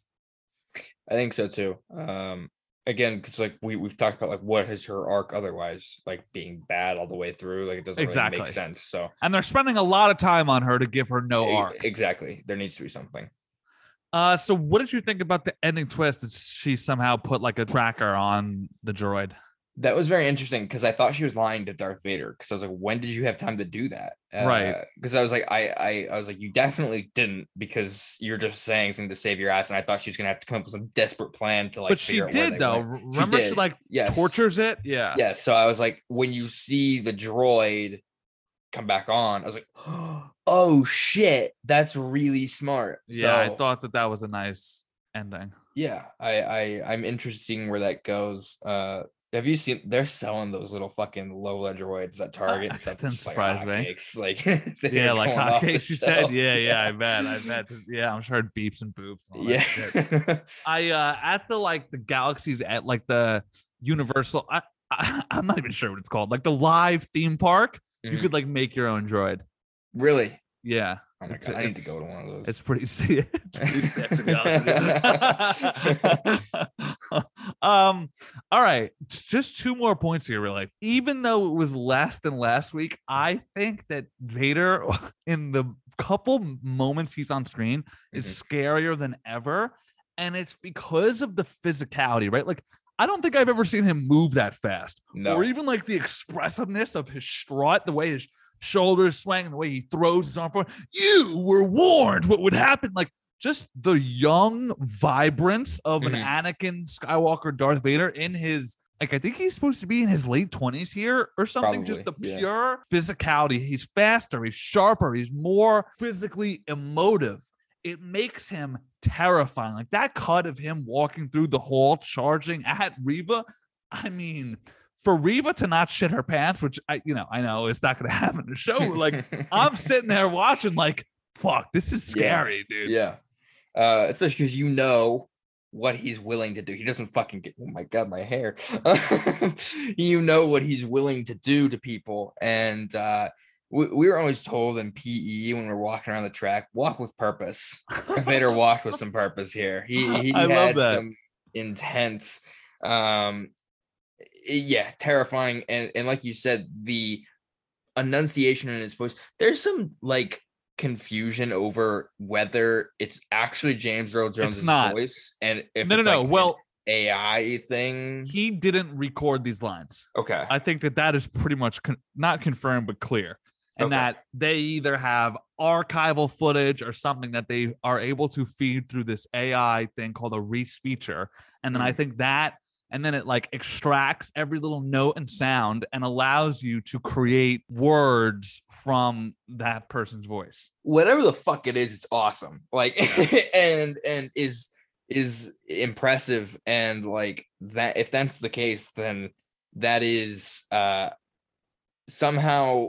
I think so too. Um, again, because like we we've talked about like what is her arc otherwise, like being bad all the way through, like it doesn't really Exactly. make sense. So And they're spending a lot of time on her to give her no arc. exactly, there needs to be something. Uh, so what did you think about the ending twist that she somehow put like a tracker on the droid? That was very interesting because I thought she was lying to Darth Vader because I was like, when did you have time to do that? Right. Because I was like, I, I I was like, you definitely didn't because you're just saying something to save your ass, and I thought she was gonna have to come up with some desperate plan to like. but she figure out where did though. went. Remember, she, did. like Yes. tortures it. Yeah. Yeah. So I was like, when you see the droid come back on, I was like, oh shit, that's really smart. Yeah. I thought that that was a nice ending. yeah, I, I I'm interested in seeing where that goes. Uh, have you seen they're selling those little fucking Lola droids at Target and stuff? doesn't It's like surprise me. Like Yeah, like hotcakes. You said, yeah, yeah, I bet, I bet. Yeah, I'm sure it beeps and boops. And that. Yeah. I uh at the like the galaxies at like the Universal. I, I I'm not even sure what it's called. Like the live theme park. You Mhm. could like make your own droid. really? Yeah, Oh my It's- god, I need to go to one of those. it's pretty sick. It's pretty sick to be honest with you. um. All right, just two more points here. Really, even though it was less than last week, I think that Vader in the couple moments he's on screen is scarier than ever. And it's because of the physicality, right? Like, I don't think I've ever seen him move that fast. No. Or even like the expressiveness of his strut, the way his shoulders swing, the way he throws his arm forward. You were warned what would happen. Like, just the young vibrance of Mhm. an Anakin Skywalker Darth Vader in his like I think he's supposed to be in his late 20s here or something. Just the Probably, yeah. pure physicality. He's faster, he's sharper, he's more physically emotive. It makes him terrifying. Like that cut of him walking through the hall, charging at Reva. I mean, for Reva to not shit her pants, which I, you know, I know it's not going to happen in the show. Like I'm sitting there watching, like, fuck, this is Yeah. scary, dude. yeah, uh, especially because you know what he's willing to do. He doesn't fucking get. Oh my god, my hair. you know what he's willing to do to people, and uh, we, we were always told in PE when we are walking around the track, walk with purpose. Vader walked with some purpose here. He he I love had that. some intense, um, yeah, terrifying, and and like you said, the enunciation in his voice. There's some like confusion over whether it's actually James Earl Jones' voice and if no, no, it's no. like well, AI thing. he didn't record these lines. Okay. I think that that is pretty much con- not confirmed, but clear. And Okay. that they either have archival footage or something that they are able to feed through this AI thing called a respeecher. And then I Mm. think that, and then it like extracts every little note and sound and allows you to create words from that person's voice. Whatever the fuck it is, it's awesome. Like and and is is impressive and like that if that's the case then that is uh somehow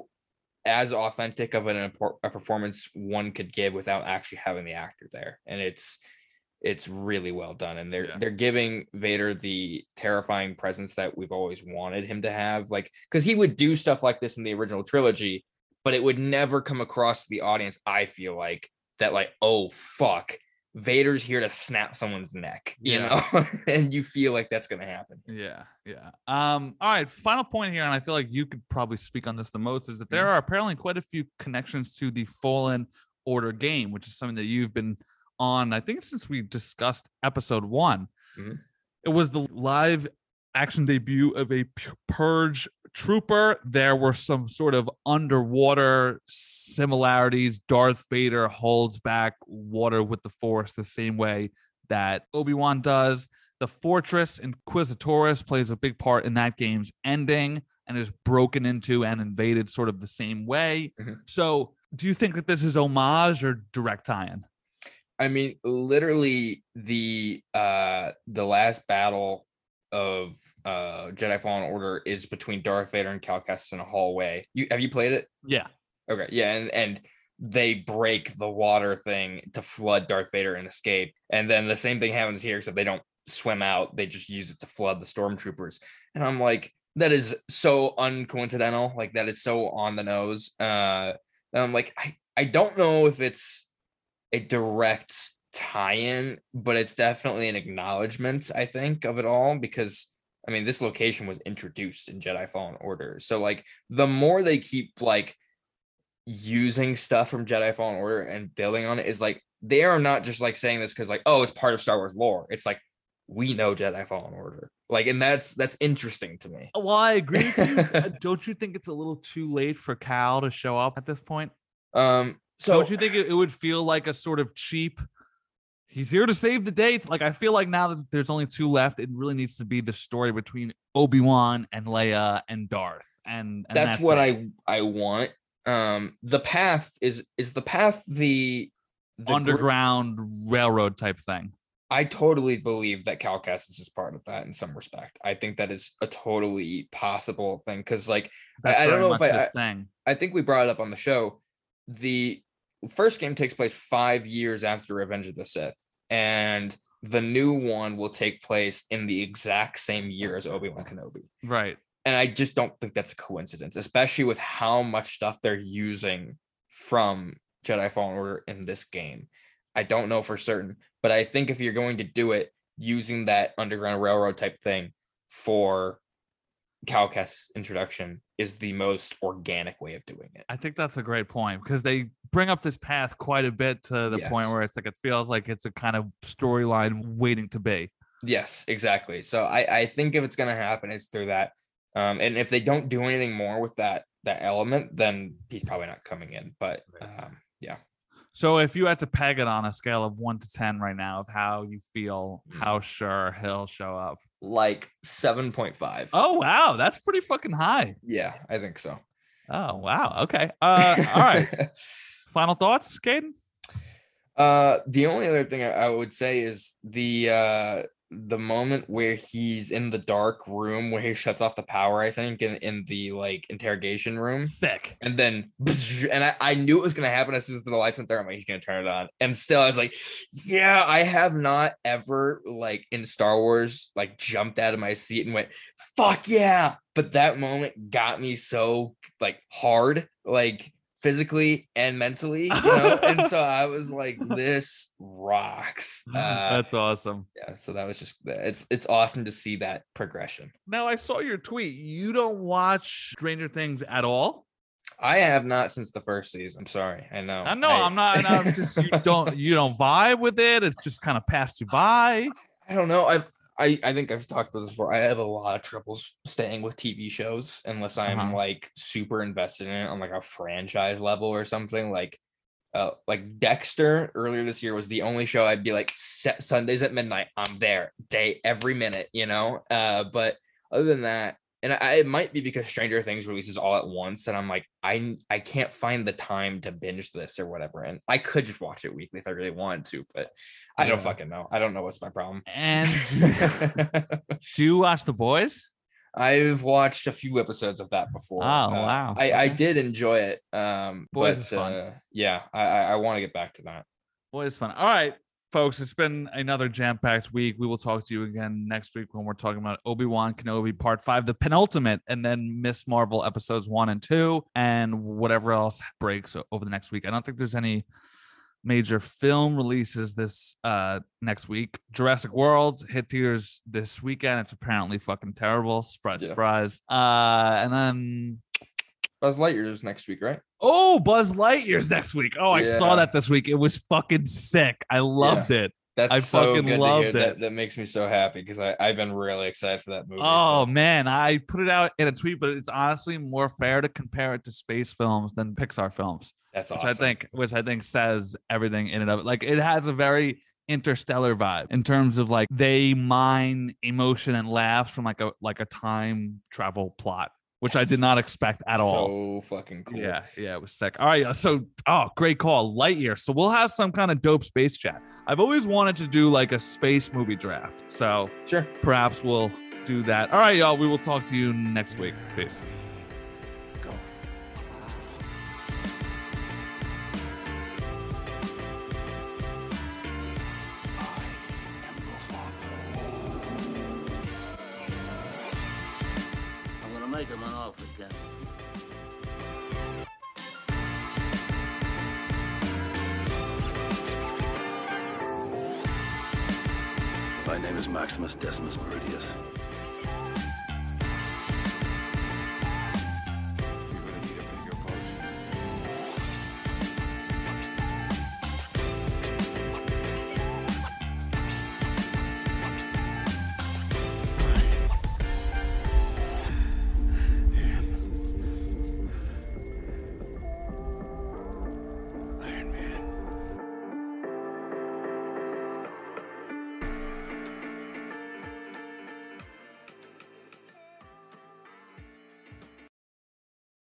as authentic of an a performance one could give without actually having the actor there and it's it's really well done and they're Yeah. they're giving Vader the terrifying presence that we've always wanted him to have like cuz he would do stuff like this in the original trilogy but it would never come across to the audience I feel like that like oh fuck Vader's here to snap someone's neck you Yeah. know and you feel like that's going to happen Yeah, yeah. Um, all right, final point here, and I feel like you could probably speak on this the most, is that Mm-hmm. there are apparently quite a few connections to the Fallen Order game, which is something that you've been on, I think, since we discussed episode one. Mhm. It was the live action debut of a Purge trooper. There were some sort of underwater similarities. Darth Vader holds back water with the Force the same way that Obi Wan does. The Fortress Inquisitoris plays a big part in that game's ending and is broken into and invaded sort of the same way. Mhm. So, do you think that this is homage or direct tie-in? I mean, literally the uh the last battle of uh Jedi Fallen Order is between Darth Vader and Cal Kestis in a hallway. You have you played it? Yeah. Okay, yeah, and and they break the water thing to flood Darth Vader and escape, and then the same thing happens here, except they don't swim out; they just use it to flood the stormtroopers. And I'm like, that is so uncoincidental. Like that is so on the nose. Uh, and I'm like, I I don't know if it's a direct tie-in, but it's definitely an acknowledgement, I think, of it all because I mean, this location was introduced in Jedi Fallen Order. So like the more they keep like using stuff from Jedi Fallen Order and building on it is like they are not just like saying this because like, oh, it's part of Star Wars lore. It's like we know Jedi Fallen Order. Like, and that's that's interesting to me. Well, I agree with you. Uh, Don't you think it's a little too late for Cal to show up at this point? Um, so Don't you think it, it would feel like a sort of cheap? He's here to save the dates. Like I feel like now that there's only two left, it really needs to be the story between Obi Wan and Leia and Darth, and, and that's, what it. I I want. Um, the path is is the path the, the gr- underground railroad type thing. I totally believe that Cal Kestis is part of that in some respect. I think that is a totally possible thing because, like, That's I don't know if I- thing. I think we brought it up on the show. The first game takes place five years after Revenge of the Sith, and the new one will take place in the exact same year as Obi Wan Kenobi. Right. And I just don't think that's a coincidence, especially with how much stuff they're using from Jedi Fallen Order in this game. I don't know for certain, but I think if you're going to do it using that Underground Railroad type thing for Cal introduction is the most organic way of doing it. I think that's a great point because they bring up this path quite a bit to the point where it's like it feels like it's a kind of storyline waiting to be. Yes, exactly. So I, I think if it's gonna happen, it's through that. Um, and if they don't do anything more with that that element, then he's probably not coming in. But um, yeah, So if you had to peg it on a scale of one to ten right now of how you feel, Hmm. how sure he'll show up, like 7.5. Oh wow, that's pretty fucking high. Yeah, I think so. Oh wow. Okay. Uh, all right. Final thoughts, Caden? Uh, the only other thing I, I would say is the uh the moment where he's in the dark room where he shuts off the power, I think, in, in the like interrogation room. Sick. And then and I, I knew it was gonna happen as soon as the lights went there. I'm like, he's gonna turn it on. And still I was like, yeah, I have not ever like in Star Wars like jumped out of my seat and went, fuck yeah. But that moment got me so like hard. Like physically and mentally, you know. and so I was like, this rocks. Uh, That's awesome. yeah, so that was just it's it's awesome to see that progression. Now I saw your tweet. You don't watch Stranger Things at all. I have not since the first season. I'm sorry. I know. I know I'm not. I'm just you don't you don't vibe with it. It's just kind of passed you by. I don't know. I I I think I've talked about this before. I have a lot of troubles staying with TV shows unless I'm Uh-huh. like super invested in it on like a franchise level or something. Like uh like Dexter earlier this year was the only show I'd be like set Sundays at midnight. I'm there day every minute, you know. Uh but other than that, and I, it might be because Stranger Things releases all at once, and I'm like, I I can't find the time to binge this or whatever. And I could just watch it weekly if I really wanted to, but I don't fucking know. I don't know what's my problem. And do you watch The Boys? I've watched a few episodes of that before. Oh, Uh, wow. I, I did enjoy it. Um, Boys but is fun. uh, yeah, I I, I want to get back to that. Boys is fun. All right, folks. It's been another jam-packed week. We will talk to you again next week when we're talking about Obi-Wan Kenobi Part Five, the penultimate, and then Ms. Marvel episodes one and two, and whatever else breaks over the next week. I don't think there's any major film releases this uh next week. Jurassic World hit theaters this weekend. It's apparently fucking terrible. Surprise, Yeah. surprise. Uh, and then Buzz Lightyear's next week, right? oh, Buzz Lightyear's next week. Oh, I saw that this week. It was fucking sick. I loved it. That's I so fucking loved it. That, that makes me so happy because I I've been really excited for that movie. Oh so- man, I put it out in a tweet, but it's honestly more fair to compare it to space films than Pixar films, that's which awesome. I think, which I think says everything in and of it. Like it has a very interstellar vibe in terms of like they mine emotion and laughs from like a like a time travel plot, which I did not expect at all. So fucking cool. Yeah, yeah, it was sick. All right, uh, so oh, great call, Lightyear. So we'll have some kind of dope space chat. I've always wanted to do like a space movie draft, so Sure. perhaps we'll do that. All right, y'all. We will talk to you next week. Peace. Maximus Decimus Meridius.